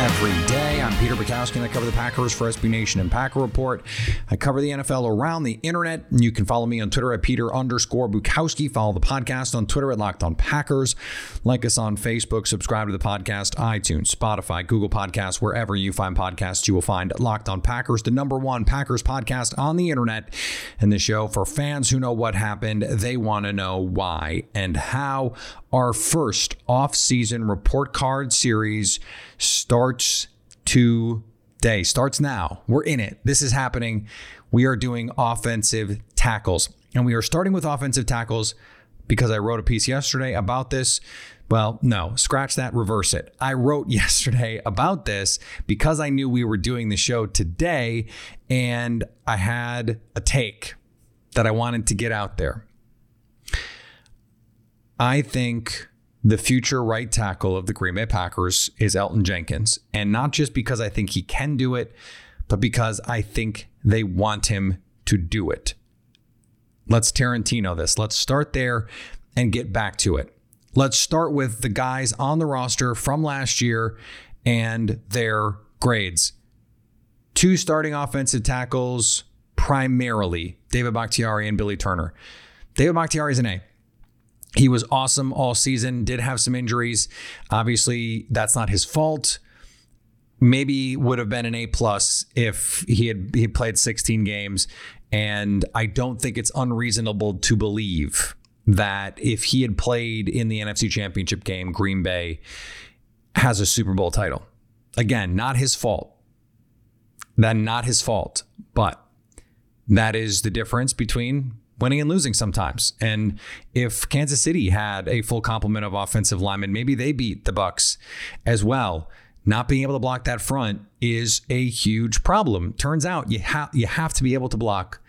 every day. I'm Peter Bukowski, and I cover the Packers for SB Nation and Packer Report. I cover the NFL around the internet. You can follow me on Twitter at Peter underscore Bukowski. Follow the podcast on Twitter at Locked On Packers. Like us on Facebook. Subscribe to the podcast, iTunes, Spotify, Google Podcasts, wherever you find podcasts, you will find Locked On Packers, the number one Packers podcast on the internet. And the show for fans who know what happened, they want to know why and how. Our first off-season report card series starts today. Starts now. We're in it. This is happening. We are doing offensive tackles. And we are starting with offensive tackles because I wrote a piece yesterday about this. Well, no, scratch that, reverse it. I wrote yesterday about this because I knew we were doing the show today and I had a take that I wanted to get out there. I think the future right tackle of the Green Bay Packers is Elgton Jenkins. And not just because I think he can do it, but because I think they want him to do it. Let's Tarantino this. Let's start there and get back to it. Let's start with the guys on the roster from last year and their grades. Two starting offensive tackles, primarily David Bakhtiari and Billy Turner. David Bakhtiari is an A. He was awesome all season, did have some injuries. Obviously, that's not his fault. Maybe would have been an A plus if he had he played 16 games. And I don't think it's unreasonable to believe that if he had played in the NFC Championship game, Green Bay has a Super Bowl title. Again, not his fault. That not his fault, but that is the difference between winning and losing sometimes. And if Kansas City had a full complement of offensive linemen, maybe they beat the Bucks as well. Not being able to block that front is a huge problem. Turns out you have you have to be able to block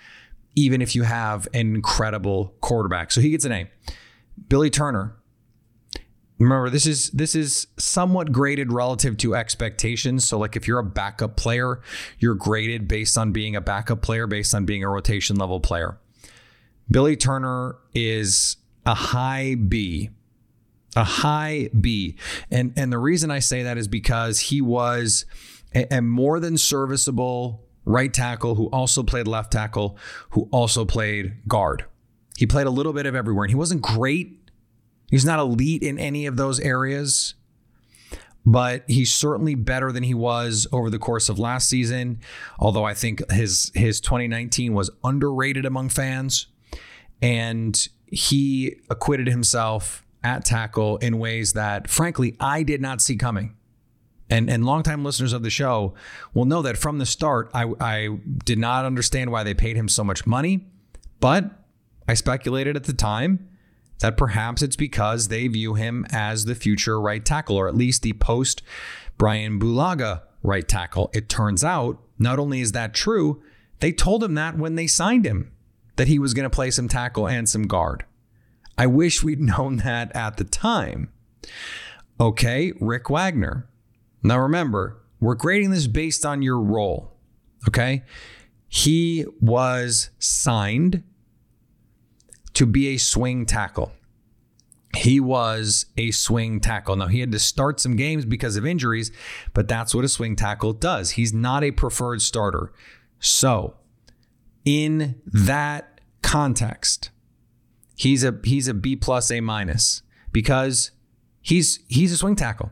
even if you have an incredible quarterback. So he gets an A. Billy Turner. Remember, this is this is somewhat graded relative to expectations. So, like if you're a backup player, you're graded based on being a backup player, based on being a rotation level player. Billy Turner is a high B. A high B. And and the reason I say that is because he was a, a more than serviceable right tackle who also played left tackle, who also played guard. He played a little bit of everywhere. And he wasn't great. He's not elite in any of those areas but he's certainly better than he was over the course of last season. Although I think his his 2019 was underrated among fans, and he acquitted himself at tackle in ways that, frankly, I did not see coming. And and longtime listeners of the show will know that from the start, I I did not understand why they paid him so much money, but I speculated at the time that perhaps it's because they view him as the future right tackle, or at least the post Brian Bulaga right tackle. It turns out, not only is that true, they told him that when they signed him, that he was going to play some tackle and some guard. I wish we'd known that at the time. Okay, Rick Wagner. Now remember, we're grading this based on your role. Okay. He was signed to be a swing tackle. He was a swing tackle. Now, he had to start some games because of injuries, but that's what a swing tackle does. He's not a preferred starter. So, in hmm. that context, he's a he's a B plus A minus because he's he's a swing tackle.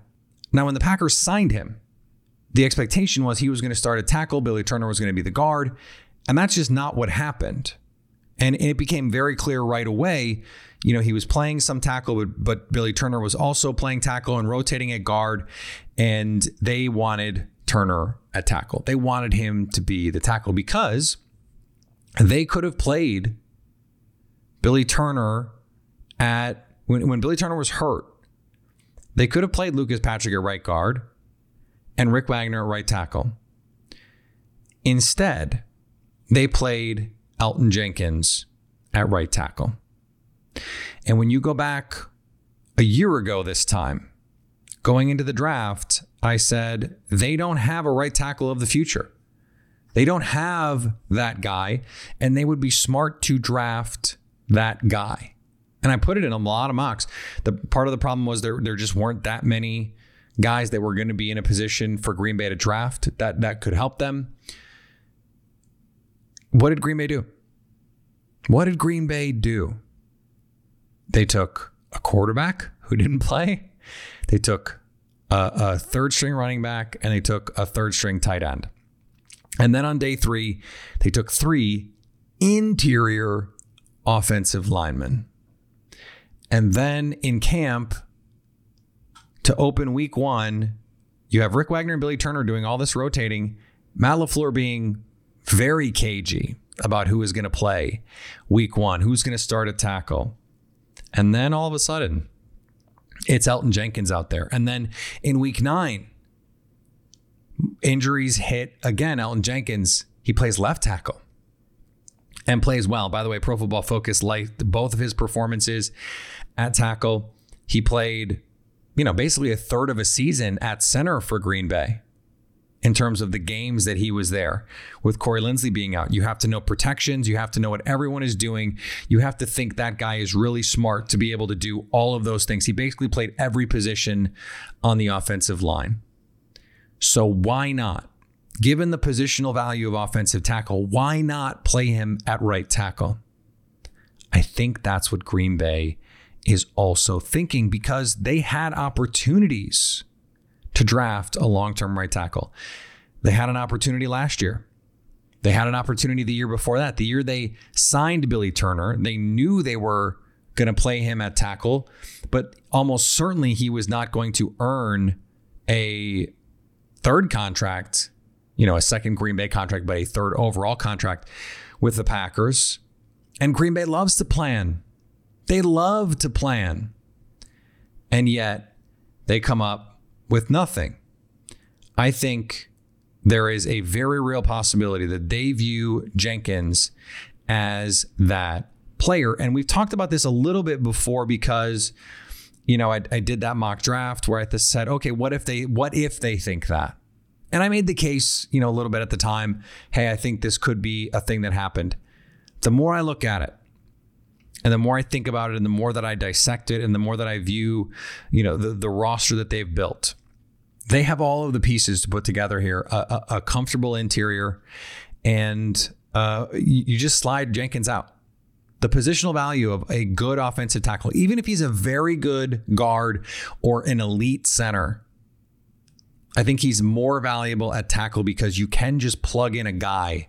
Now, when the Packers signed him, the expectation was he was going to start a tackle, Billy Turner was going to be the guard, and that's just not what happened. And it became very clear right away. You know, he was playing some tackle, but, but Billy Turner was also playing tackle and rotating at guard. And they wanted Turner at tackle. They wanted him to be the tackle because they could have played Billy Turner at when, when Billy Turner was hurt. They could have played Lucas Patrick at right guard and Rick Wagner at right tackle. Instead, they played Elgton Jenkins at right tackle. And when you go back a year ago this time, going into the draft, I said they don't have a right tackle of the future. They don't have that guy, and they would be smart to draft that guy. And I put it in a lot of mocks. The part of the problem was there there just weren't that many guys that were going to be in a position for Green Bay to draft that that could help them. What did Green Bay do? What did Green Bay do? They took a quarterback who didn't play. They took a, a third string running back and they took a third string tight end. And then on day three, they took three interior offensive linemen. And then in camp, to open week one, you have Rick Wagner and Billy Turner doing all this rotating, Matt LaFleur being very cagey about who is going to play week one, who's going to start a tackle. And then all of a sudden, it's Elgton Jenkins out there. And then in week nine, injuries hit again. Elgton Jenkins, he plays left tackle and plays well. By the way, Pro Football Focus liked both of his performances at tackle. He played, you know, basically a third of a season at center for Green Bay in terms of the games that he was there. With Corey Linsley being out, you have to know protections, you have to know what everyone is doing. You have to think that guy is really smart to be able to do all of those things. He basically played every position on the offensive line. So why not? Given the positional value of offensive tackle, why not play him at right tackle? I think that's what Green Bay is also thinking because they had opportunities to draft a long term right tackle. They had an opportunity last year. They had an opportunity the year before that. The year they signed Billy Turner, they knew they were going to play him at tackle, but almost certainly he was not going to earn a third contract, you know, a second Green Bay contract, but a third overall contract with the Packers. And Green Bay loves to plan. They love to plan. And yet they come up with nothing. I think there is a very real possibility that they view Jenkins as that player. And we've talked about this a little bit before because, you know, I, I did that mock draft where I said, okay, what if they what if they think that? And I made the case, you know, a little bit at the time, hey, I think this could be a thing that happened. The more I look at it, and the more I think about it, and the more that I dissect it, and the more that I view, you know, the, the roster that they've built, they have all of the pieces to put together here a, a, a comfortable interior, and uh, you, you just slide Jenkins out. The positional value of a good offensive tackle, even if he's a very good guard or an elite center, I think he's more valuable at tackle because you can just plug in a guy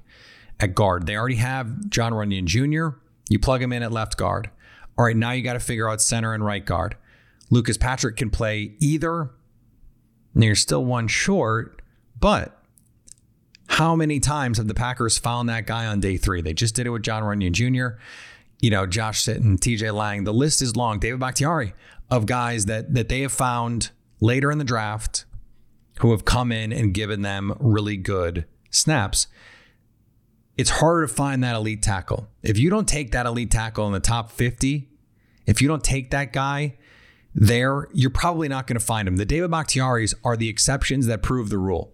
at guard. They already have John Runyan Jr. You plug him in at left guard. All right, now you got to figure out center and right guard. Lucas Patrick can play either. And you're still one short, but how many times have the Packers found that guy on day three? They just did it with John Runyan Jr., you know, Josh Sitton, TJ Lang. The list is long. David Bakhtiari of guys that that they have found later in the draft who have come in and given them really good snaps. It's harder to find that elite tackle. If you don't take that elite tackle in the top 50, if you don't take that guy there, you're probably not going to find him. The David Bakhtiaris are the exceptions that prove the rule.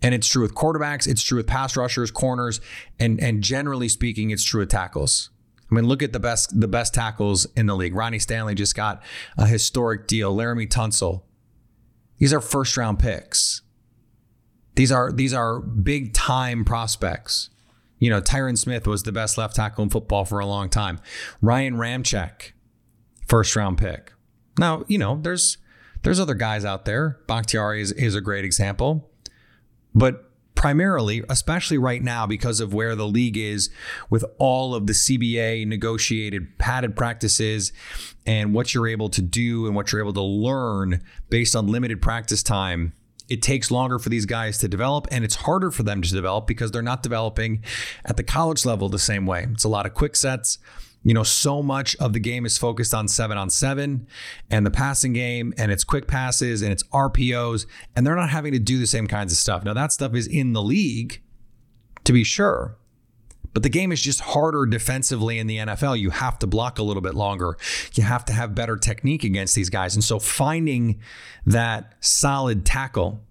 And it's true with quarterbacks, it's true with pass rushers, corners, and and generally speaking, it's true with tackles. I mean, look at the best the best tackles in the league. Ronnie Stanley just got a historic deal. Laremy Tunsil. These are first round picks. These are these are big time prospects. You know, Tyron Smith was the best left tackle in football for a long time. Ryan Ramczyk, first round pick. Now, you know, there's there's other guys out there. Bakhtiari is, is a great example. But primarily, especially right now, because of where the league is with all of the CBA negotiated padded practices and what you're able to do and what you're able to learn based on limited practice time. It takes longer for these guys to develop, and it's harder for them to develop because they're not developing at the college level the same way. It's a lot of quick sets, you know, so much of the game is focused on seven on seven and the passing game and it's quick passes and it's RPOs, and they're not having to do the same kinds of stuff. Now, that stuff is in the league, to be sure. But the game is just harder defensively in the NFL. You have to block a little bit longer. You have to have better technique against these guys. And so finding that solid tackle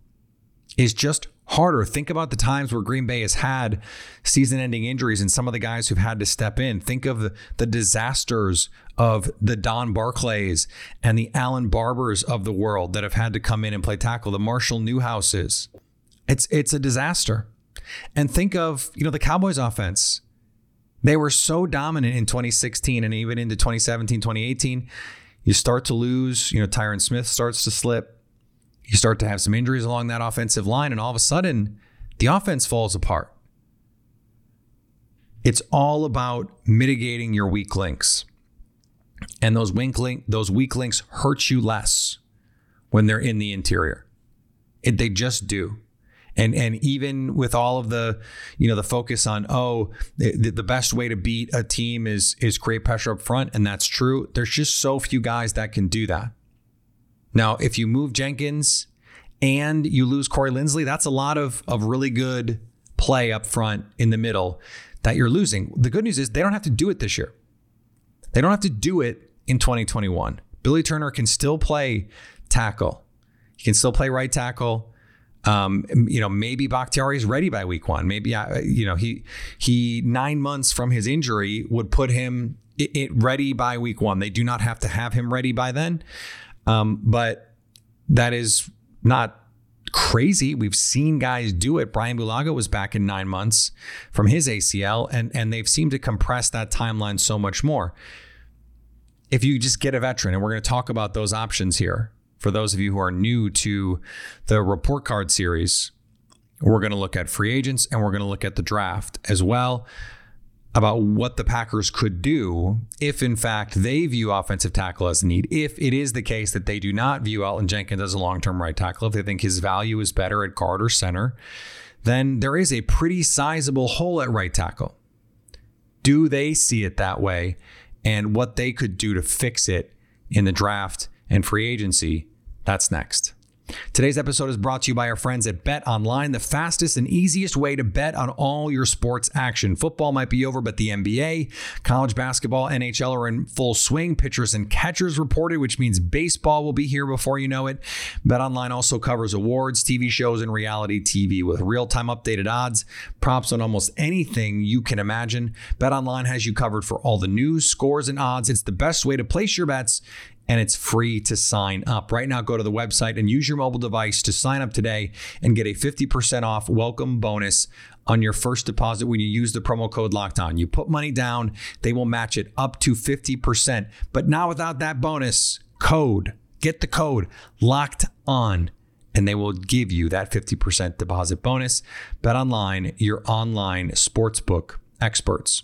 is just harder. Think about the times where Green Bay has had season ending injuries and some of the guys who've had to step in. Think of the, disasters of the Don Barclays and the Allen Barbers of the world that have had to come in and play tackle, the Marshall Newhouses. It's it's a disaster. And think of, you know, the Cowboys offense. They were so dominant in 2016 and even into 2017, 2018. You start to lose, you know, Tyron Smith starts to slip you start to have some injuries along that offensive line, and all of a sudden, the offense falls apart. It's all about mitigating your weak links. And those weak, link, those weak links hurt you less when they're in the interior. It, they just do. And and even with all of the you know the focus on oh the, the best way to beat a team is is create pressure up front and that's true. There's just so few guys that can do that. Now, if you move Jenkins and you lose Corey Linsley, that's a lot of, of really good play up front in the middle that you're losing. The good news is they don't have to do it this year. They don't have to do it in 2021. Billy Turner can still play tackle. He can still play right tackle. Um, you know, maybe Bakhtiari is ready by week one. Maybe uh, you know he he nine months from his injury would put him it, it ready by week one. They do not have to have him ready by then. Um, but that is not crazy. We've seen guys do it. Brian Bulaga was back in nine months from his ACL, and, and they've seemed to compress that timeline so much more. If you just get a veteran, and we're going to talk about those options here for those of you who are new to the report card series, we're going to look at free agents and we're going to look at the draft as well about what the Packers could do if, in fact, they view offensive tackle as a need. If it is the case that they do not view Elgton Jenkins as a long term right tackle, if they think his value is better at guard or center, then there is a pretty sizable hole at right tackle. Do they see it that way? And what they could do to fix it in the draft and free agency? That's next. Today's episode is brought to you by our friends at Bet Online, the fastest and easiest way to bet on all your sports action. Football might be over, but the NBA, college basketball, NHL are in full swing. Pitchers and catchers reported, which means baseball will be here before you know it. Bet Online also covers awards, TV shows, and reality TV with real time updated odds, props on almost anything you can imagine. Bet Online has you covered for all the news, scores, and odds. It's the best way to place your bets and it's free to sign up. Right now, go to the website and use your mobile device to sign up today and get a 50% off welcome bonus on your first deposit when you use the promo code locked on. You put money down, they will match it up to 50%. But now without that bonus code, get the code locked on and they will give you that 50% deposit bonus. Bet online, your online sportsbook experts.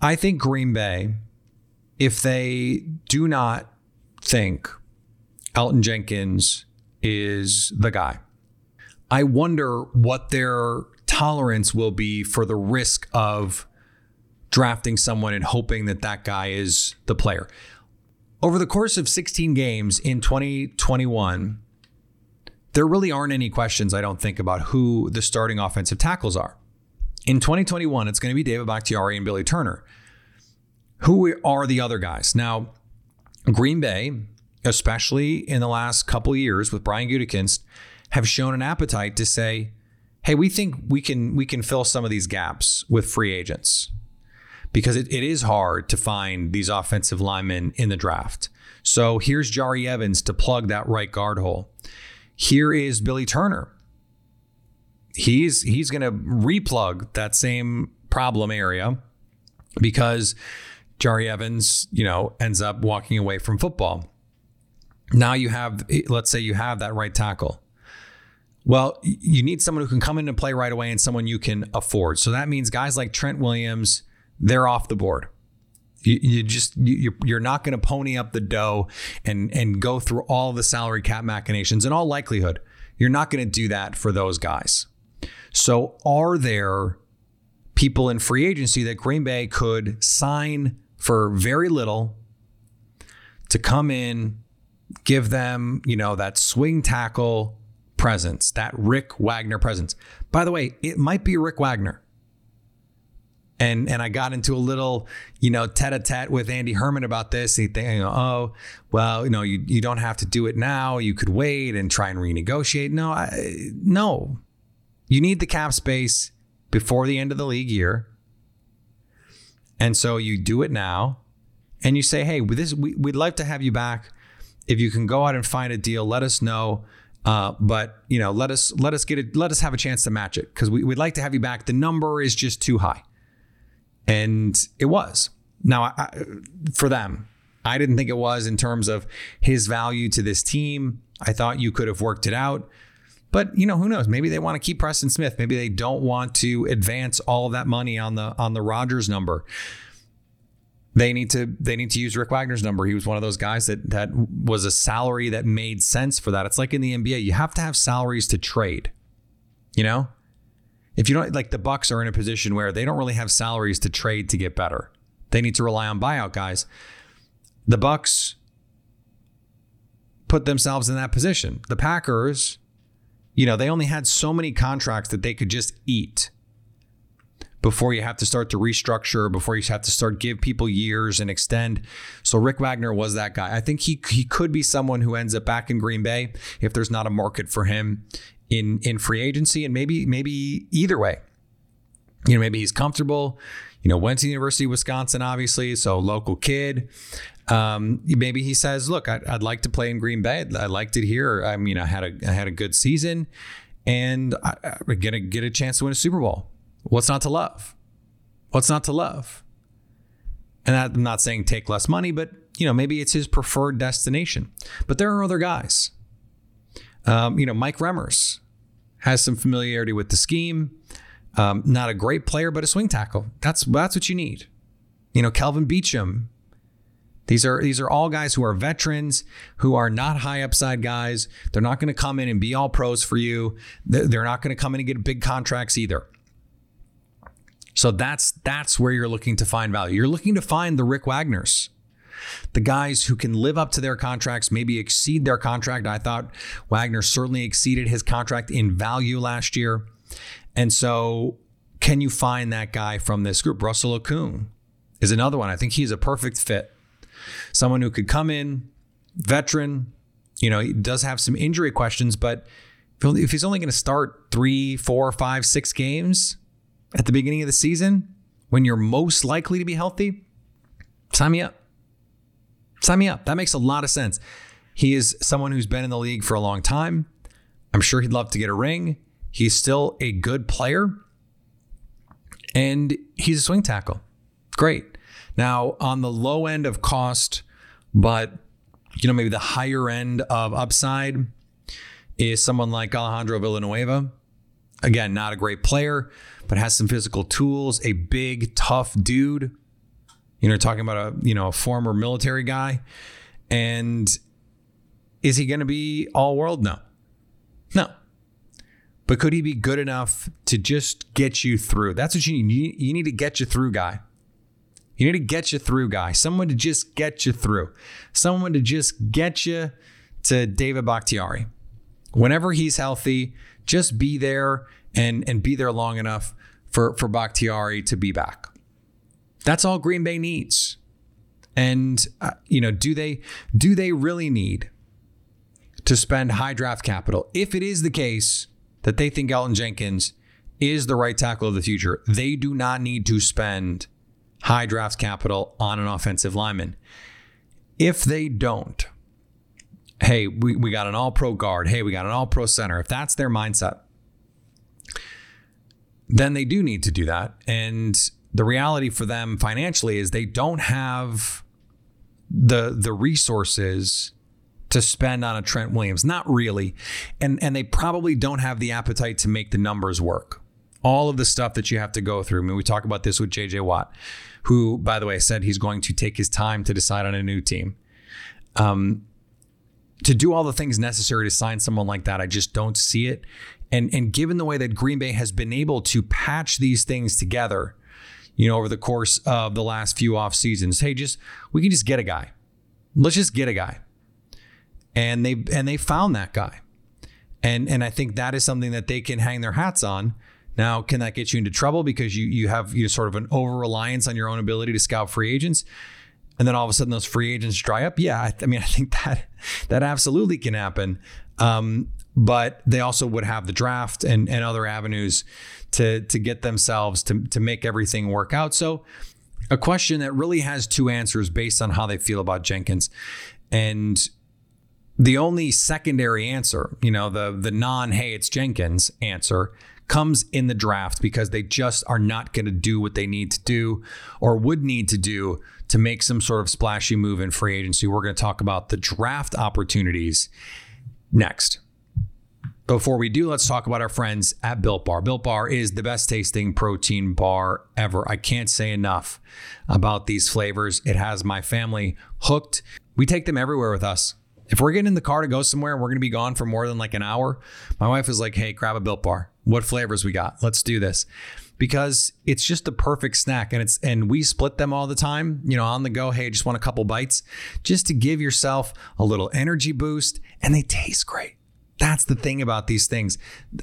I think Green Bay if they do not think Elgton Jenkins is the guy, I wonder what their tolerance will be for the risk of drafting someone and hoping that that guy is the player. Over the course of 16 games in 2021, there really aren't any questions, I don't think, about who the starting offensive tackles are. In 2021, it's going to be David Bakhtiari and Billy Turner. Who are the other guys? Now, Green Bay, especially in the last couple years with Brian Gutekunst, have shown an appetite to say, "Hey, we think we can we can fill some of these gaps with free agents." Because it, it is hard to find these offensive linemen in the draft. So here's Jahri Evans to plug that right guard hole. Here is Billy Turner. He's he's going to replug that same problem area because Jahri Evans, you know, ends up walking away from football. Now you have, let's say you have that right tackle. Well, you need someone who can come in and play right away and someone you can afford. So that means guys like Trent Williams, they're off the board. You, you just you, you're not going to pony up the dough and and go through all the salary cap machinations. In all likelihood, you're not going to do that for those guys. So, are there people in free agency that Green Bay could sign for very little to come in, give them, you know, that swing tackle presence, that Rick Wagner presence. By the way, it might be Rick Wagner. And and I got into a little, you know, tete-a-tete with Andy Herman about this. He thinking, oh, well, you know, you, you don't have to do it now. You could wait and try and renegotiate. No, I, no. You need the cap space before the end of the league year. And so you do it now and you say, hey, this, we, would like to have you back. If you can go out and find a deal, let us know. Uh, but you know, let us let us get it. Let us have a chance to match it because we, would like to have you back. The number is just too high, and it was. Now, I, for them, I didn't think it was in terms of his value to this team. I thought you could have worked it out. But you know, who knows? Maybe they want to keep Preston Smith. Maybe they don't want to advance all of that money on the on the Rodgers number. They need to they need to use Rick Wagner's number. He was one of those guys that that was a salary that made sense for that. It's like in the NBA, you have to have salaries to trade. You know? If you don't like the Bucks are in a position where they don't really have salaries to trade to get better. They need to rely on buyout guys. The Bucks put themselves in that position. The Packers you know, they only had so many contracts that they could just eat before you have to start to restructure, before you have to start give people years and extend. So Rick Wagner was that guy. I think he he could be someone who ends up back in Green Bay if there's not a market for him in in free agency, and maybe maybe either way. You know, maybe he's comfortable. You know, went to the University of Wisconsin, obviously, so local kid. Um, maybe he says, "Look, I'd, I'd, like to play in Green Bay. I liked it here. I mean, I had a I had a good season, and I, I get a get a chance to win a Super Bowl. What's not to love? What's not to love?" And I'm not saying take less money, but you know, maybe it's his preferred destination. But there are other guys. Um, you know, Mike Remmers has some familiarity with the scheme. Um, not a great player, but a swing tackle. That's that's what you need. You know, Kelvin Beachum these are these are all guys who are veterans, who are not high upside guys. They're not going to come in and be all pros for you. They're not going to come in and get big contracts either. So that's that's where you're looking to find value. You're looking to find the Rick Wagners, the guys who can live up to their contracts, maybe exceed their contract. I thought Wagner certainly exceeded his contract in value last year. And so, can you find that guy from this group? Russell Okung is another one. I think he's a perfect fit someone who could come in, veteran. You know, he does have some injury questions, but if he's only going to start three, four, five, six games at the beginning of the season, when you're most likely to be healthy, sign me up. Sign me up. That makes a lot of sense. He is someone who's been in the league for a long time. I'm sure he'd love to get a ring. He's still a good player. And he's a swing tackle. Great. Now, on the low end of cost, but you know, maybe the higher end of upside is someone like Alejandro Villanueva. Again, not a great player, but has some physical tools, a big, tough dude. You know, talking about a you know a former military guy, and is he going to be all world? No, no. But could he be good enough to just get you through? That's what you need. You need to get you through, guy. You need to get you through, guy. Someone to just get you through. Someone to just get you to David Bakhtiari. Whenever he's healthy, just be there and and be there long enough for for Bakhtiari to be back. That's all Green Bay needs. And uh, you know, do they do they really need to spend high draft capital? If it is the case that they think Elgton Jenkins is the right tackle of the future, they do not need to spend high draft capital on an offensive lineman. If they don't, hey, we, we got an all pro guard. Hey, we got an all pro center. If that's their mindset, then they do need to do that. And the reality for them financially is they don't have the the resources to spend on a Trent Williams. Not really. And and they probably don't have the appetite to make the numbers work. All of the stuff that you have to go through. I mean, we talk about this with JJ Watt, who, by the way, said he's going to take his time to decide on a new team. Um, to do all the things necessary to sign someone like that, I just don't see it. And and given the way that Green Bay has been able to patch these things together, you know, over the course of the last few off seasons, hey, just we can just get a guy. Let's just get a guy. And they and they found that guy. And and I think that is something that they can hang their hats on. Now, can that get you into trouble because you you have you know, sort of an over reliance on your own ability to scout free agents? and then all of a sudden those free agents dry up. Yeah, I, I mean, I think that that absolutely can happen. Um, but they also would have the draft and, and other avenues to to get themselves to to make everything work out. So a question that really has two answers based on how they feel about Jenkins. And the only secondary answer, you know, the the non hey it's Jenkins answer comes in the draft because they just are not going to do what they need to do or would need to do to make some sort of splashy move in free agency. We're going to talk about the draft opportunities next. Before we do, let's talk about our friends at Built Bar. Built Bar is the best tasting protein bar ever. I can't say enough about these flavors. It has my family hooked. We take them everywhere with us. If we're getting in the car to go somewhere and we're going to be gone for more than like an hour, my wife is like, hey, grab a Built Bar. What flavors we got? Let's do this. Because it's just the perfect snack and it's and we split them all the time you know on the go hey just want a couple bites just to give yourself a little energy boost and they taste great. That's the thing about these things.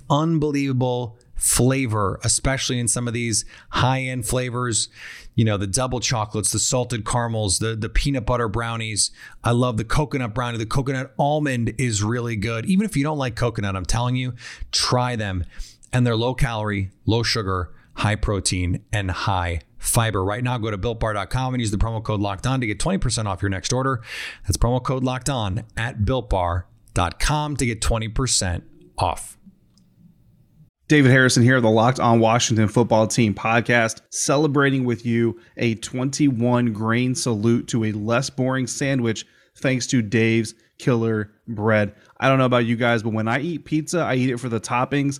Unbelievable flavor especially in some of these high end flavors you know the double chocolates the salted caramels the the peanut butter brownies. I love the coconut brownie. The coconut almond is really good. Even if you don't like coconut i'm telling you try them and they're low calorie low sugar high protein, and high fiber. Right now, go to builtbar.com and use the promo code locked on to get 20% off your next order. That's promo code locked on at builtbar.com to get 20% off. David Harrison here, the Locked On Washington Football Team podcast, celebrating with you a 21 grain salute to a less boring sandwich thanks to Dave's Killer Bread. I don't know about you guys, but when I eat pizza, I eat it for the toppings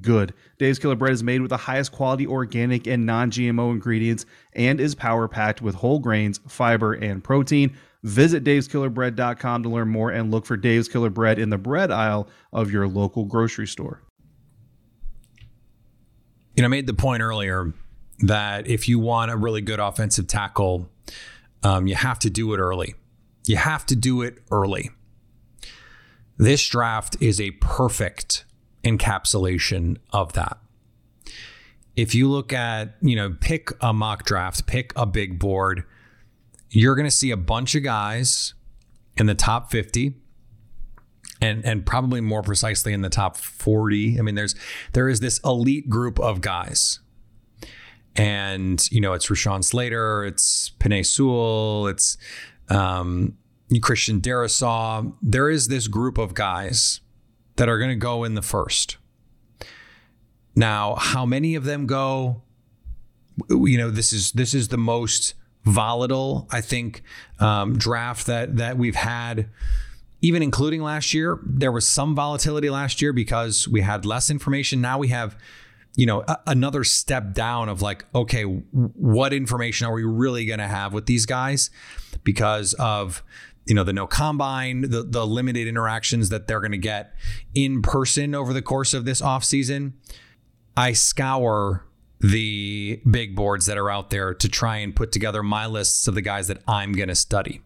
good. Dave's Killer Bread is made with the highest quality organic and non GMO ingredients and is power packed with whole grains, fiber, and protein. Visit daveskillerbread.com to learn more and look for Dave's Killer Bread in the bread aisle of your local grocery store. You know, I made the point earlier that if you want a really good offensive tackle, um, you have to do it early. You have to do it early. This draft is a perfect encapsulation of that. If you look at, you know, pick a mock draft, pick a big board, you're going to see a bunch of guys in the top 50 and and probably more precisely in the top 40. I mean there's there is this elite group of guys. And, you know, it's Rashawn Slater, it's Penei Sewell, it's um, Christian Darrisaw. There is this group of guys that are going to go in the first. Now, how many of them go? You know, this is this is the most volatile, I think, um, draft that that we've had, even including last year. There was some volatility last year because we had less information. Now we have, you know, a, another step down of like, okay, what information are we really going to have with these guys because of you know the no combine the the limited interactions that they're going to get in person over the course of this off season I scour the big boards that are out there to try and put together my lists of the guys that I'm going to study.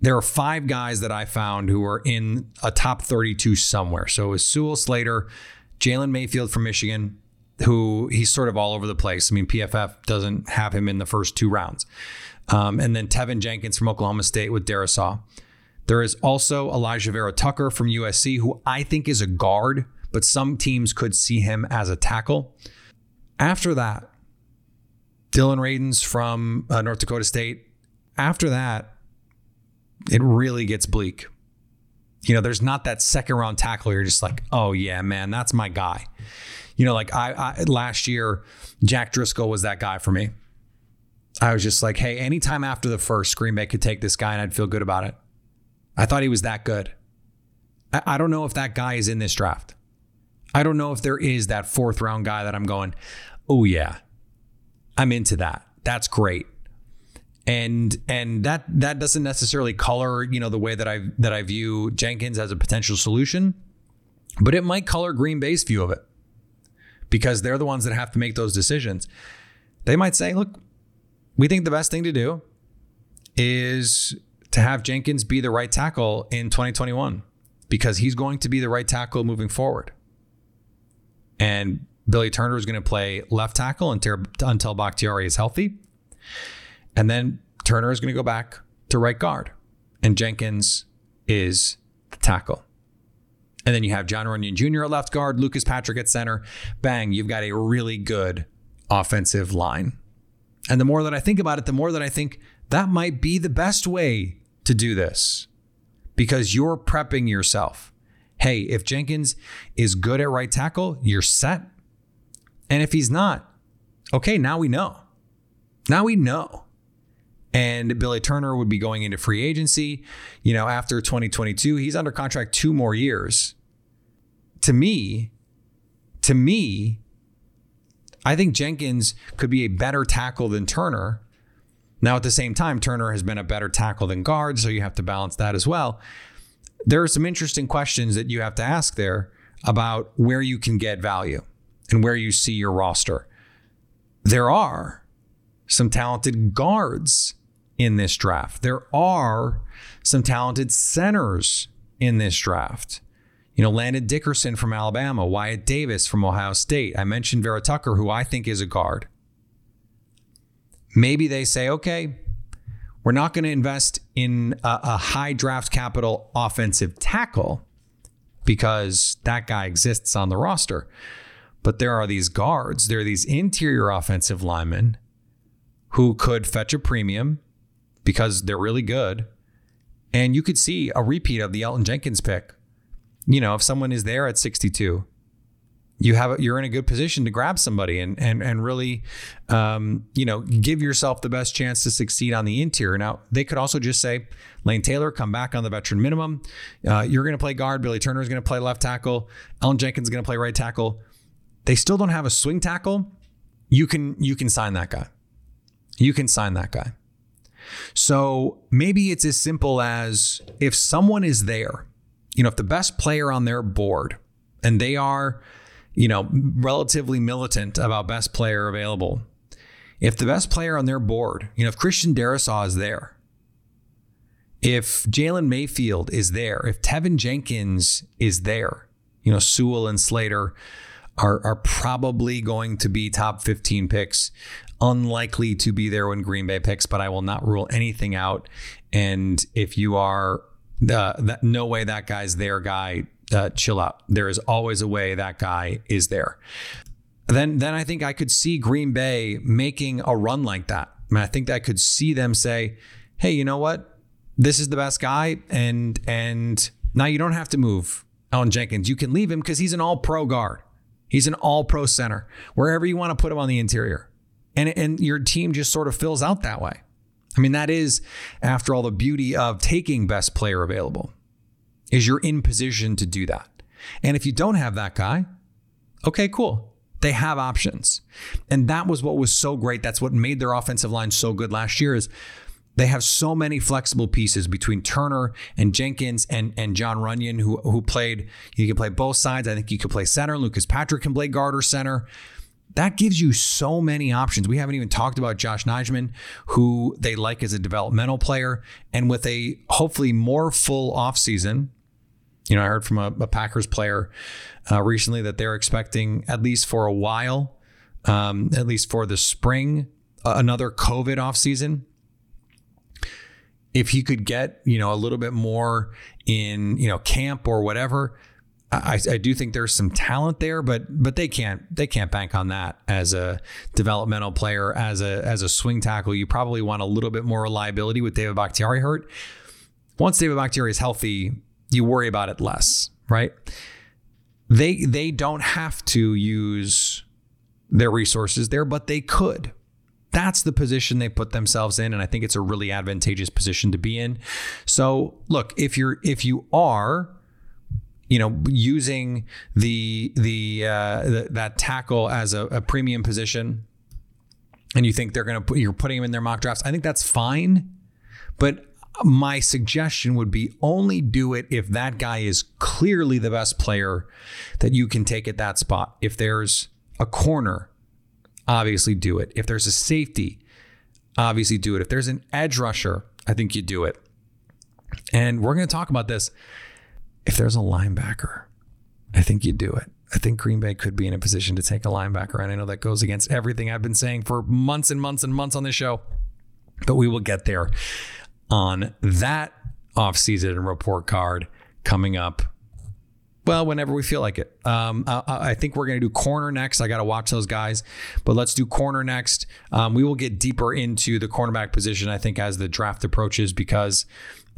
There are five guys that I found who are in a top 32 somewhere. So it's Sewell Slater, Jalen Mayfield from Michigan, who he's sort of all over the place. I mean, PFF doesn't have him in the first two rounds. Um, and then Teven Jenkins from Oklahoma State with Darrisaw. There is also Elijah Vera-Tucker from USC, who I think is a guard but some teams could see him as a tackle. After that, Dillon Radunz from uh, North Dakota State. After that, it really gets bleak. You know, there's not that second round tackle. You're just like, oh yeah, man, that's my guy. You know, like I, I last year, Jack Driscoll was that guy for me. I was just like, hey, anytime after the first, Green Bay could take this guy and I'd feel good about it. I thought he was that good. I, I don't know if that guy is in this draft. I don't know if there is that fourth round guy that I'm going, oh yeah, I'm into that. That's great. And and that that doesn't necessarily color, you know, the way that I that I view Jenkins as a potential solution, but it might color Green Bay's view of it. Because they're the ones that have to make those decisions. They might say, look, we think the best thing to do is to have Jenkins be the right tackle in 2021 because he's going to be the right tackle moving forward and Billy Turner is going to play left tackle until, until Bakhtiari is healthy. And then Turner is going to go back to right guard. And Jenkins is the tackle. And then you have John Runyan Jr. at left guard, Lucas Patrick at center. Bang, you've got a really good offensive line. And the more that I think about it, the more that I think that might be the best way to do this because you're prepping yourself hey, if Jenkins is good at right tackle, you're set. And if he's not, okay, now we know. Now we know. And Billy Turner would be going into free agency, you know, after 2022. He's under contract two more years. To me, to me, I think Jenkins could be a better tackle than Turner. Now, at the same time, Turner has been a better tackle than guard, so you have to balance that as well there are some interesting questions that you have to ask there about where you can get value and where you see your roster. There are some talented guards in this draft. There are some talented centers in this draft. You know, Landon Dickerson from Alabama, Wyatt Davis from Ohio State. I mentioned Vera-Tucker, who I think is a guard. Maybe they say, okay, we're not going to invest in a, a high draft capital offensive tackle because that guy exists on the roster. But there are these guards, there are these interior offensive linemen who could fetch a premium because they're really good. And you could see a repeat of the Elgton Jenkins pick. You know, if someone is there at 62, you have you're in a good position to grab somebody and and and really um, you know give yourself the best chance to succeed on the interior. Now they could also just say Lane Taylor come back on the veteran minimum. Uh, you're going to play guard. Billy Turner is going to play left tackle. Elgton Jenkins is going to play right tackle. They still don't have a swing tackle. You can you can sign that guy. You can sign that guy. So maybe it's as simple as if someone is there, you know, if the best player on their board and they are you know, relatively militant about best player available. If the best player on their board, you know, if Christian Darrisaw is there, if Jalen Mayfield is there, if Teven Jenkins is there, you know, Sewell and Slater are, are probably going to be top 15 picks. Unlikely to be there when Green Bay picks, but I will not rule anything out. And if you are no way that guy's their guy, uh, chill out. There is always a way that guy is there. then then I think I could see Green Bay making a run like that. I, mean, I think I could see them say, "Hey, you know what? This is the best guy, and and now you don't have to move Elgton Jenkins. You can leave him because he's an All-Pro guard. He's an All-Pro center. Wherever you want to put him on the interior, and and your team just sort of fills out that way. I mean, that is, after all, the beauty of taking best player available, is you're in position to do that. And if you don't have that guy, okay, cool. They have options. And that was what was so great. That's what made their offensive line so good last year is they have so many flexible pieces between Turner and Jenkins and, and Jon Runyan, who, who played, you can play both sides. I think you could play center. Lucas Patrick can play guard or center that gives you so many options. We haven't even talked about Yosh Nijman, who they like as a developmental player. And with a hopefully more full offseason, you know, I heard from a, a Packers player uh, recently that they're expecting, at least for a while, um, at least for the spring, uh, another COVID offseason. If he could get, you know, a little bit more in, you know, camp or whatever, I, I, do think there's some talent there, but but they can't they can't bank on that as a developmental player as a as a swing tackle. You probably want a little bit more reliability with David Bakhtiari hurt. Once David Bakhtiari is healthy, you worry about it less, right? They they don't have to use their resources there, but they could. That's the position they put themselves in, and I think it's a really advantageous position to be in. So, look, if you're if you are you know, using the the, uh, the that tackle as a, a, premium position, and you think they're going to put you're putting them in their mock drafts. I think that's fine, but my suggestion would be only do it if that guy is clearly the best player that you can take at that spot. If there's a corner, obviously do it. If there's a safety, obviously do it. If there's an edge rusher, I think you do it. And we're going to talk about this if there's a linebacker, I think you do it. I think Green Bay could be in a position to take a linebacker. And I know that goes against everything I've been saying for months and months and months on this show, but we will get there on that offseason report card coming up. Well, whenever we feel like it. Um, I, I, think we're going to do corner next. I got to watch those guys, but let's do corner next. Um, we will get deeper into the cornerback position, I think, as the draft approaches, because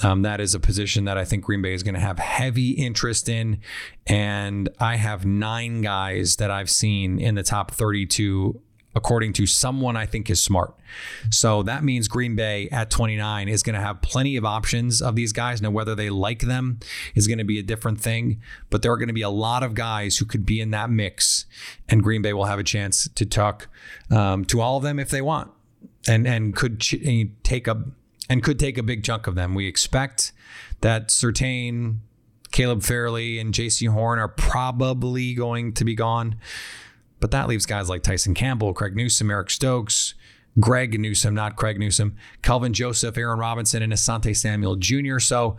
um, that is a position that I think Green Bay is going to have heavy interest in. And I have nine guys that I've seen in the top 32 according to someone I think is smart. So that means Green Bay at 29 is going to have plenty of options of these guys. Now, whether they like them is going to be a different thing, but there are going to be a lot of guys who could be in that mix, and Green Bay will have a chance to talk um, to all of them if they want, and and could ch- take a and could take a big chunk of them. We expect that Surtain, Caleb Farley, and Jaycee Horn are probably going to be gone. But that leaves guys like Tyson Campbell, Craig Newsom, Eric Stokes, Greg Newsom, not Craig Newsom—Kelvin Joseph, Aaron Robinson, and Asante Samuel Jr. So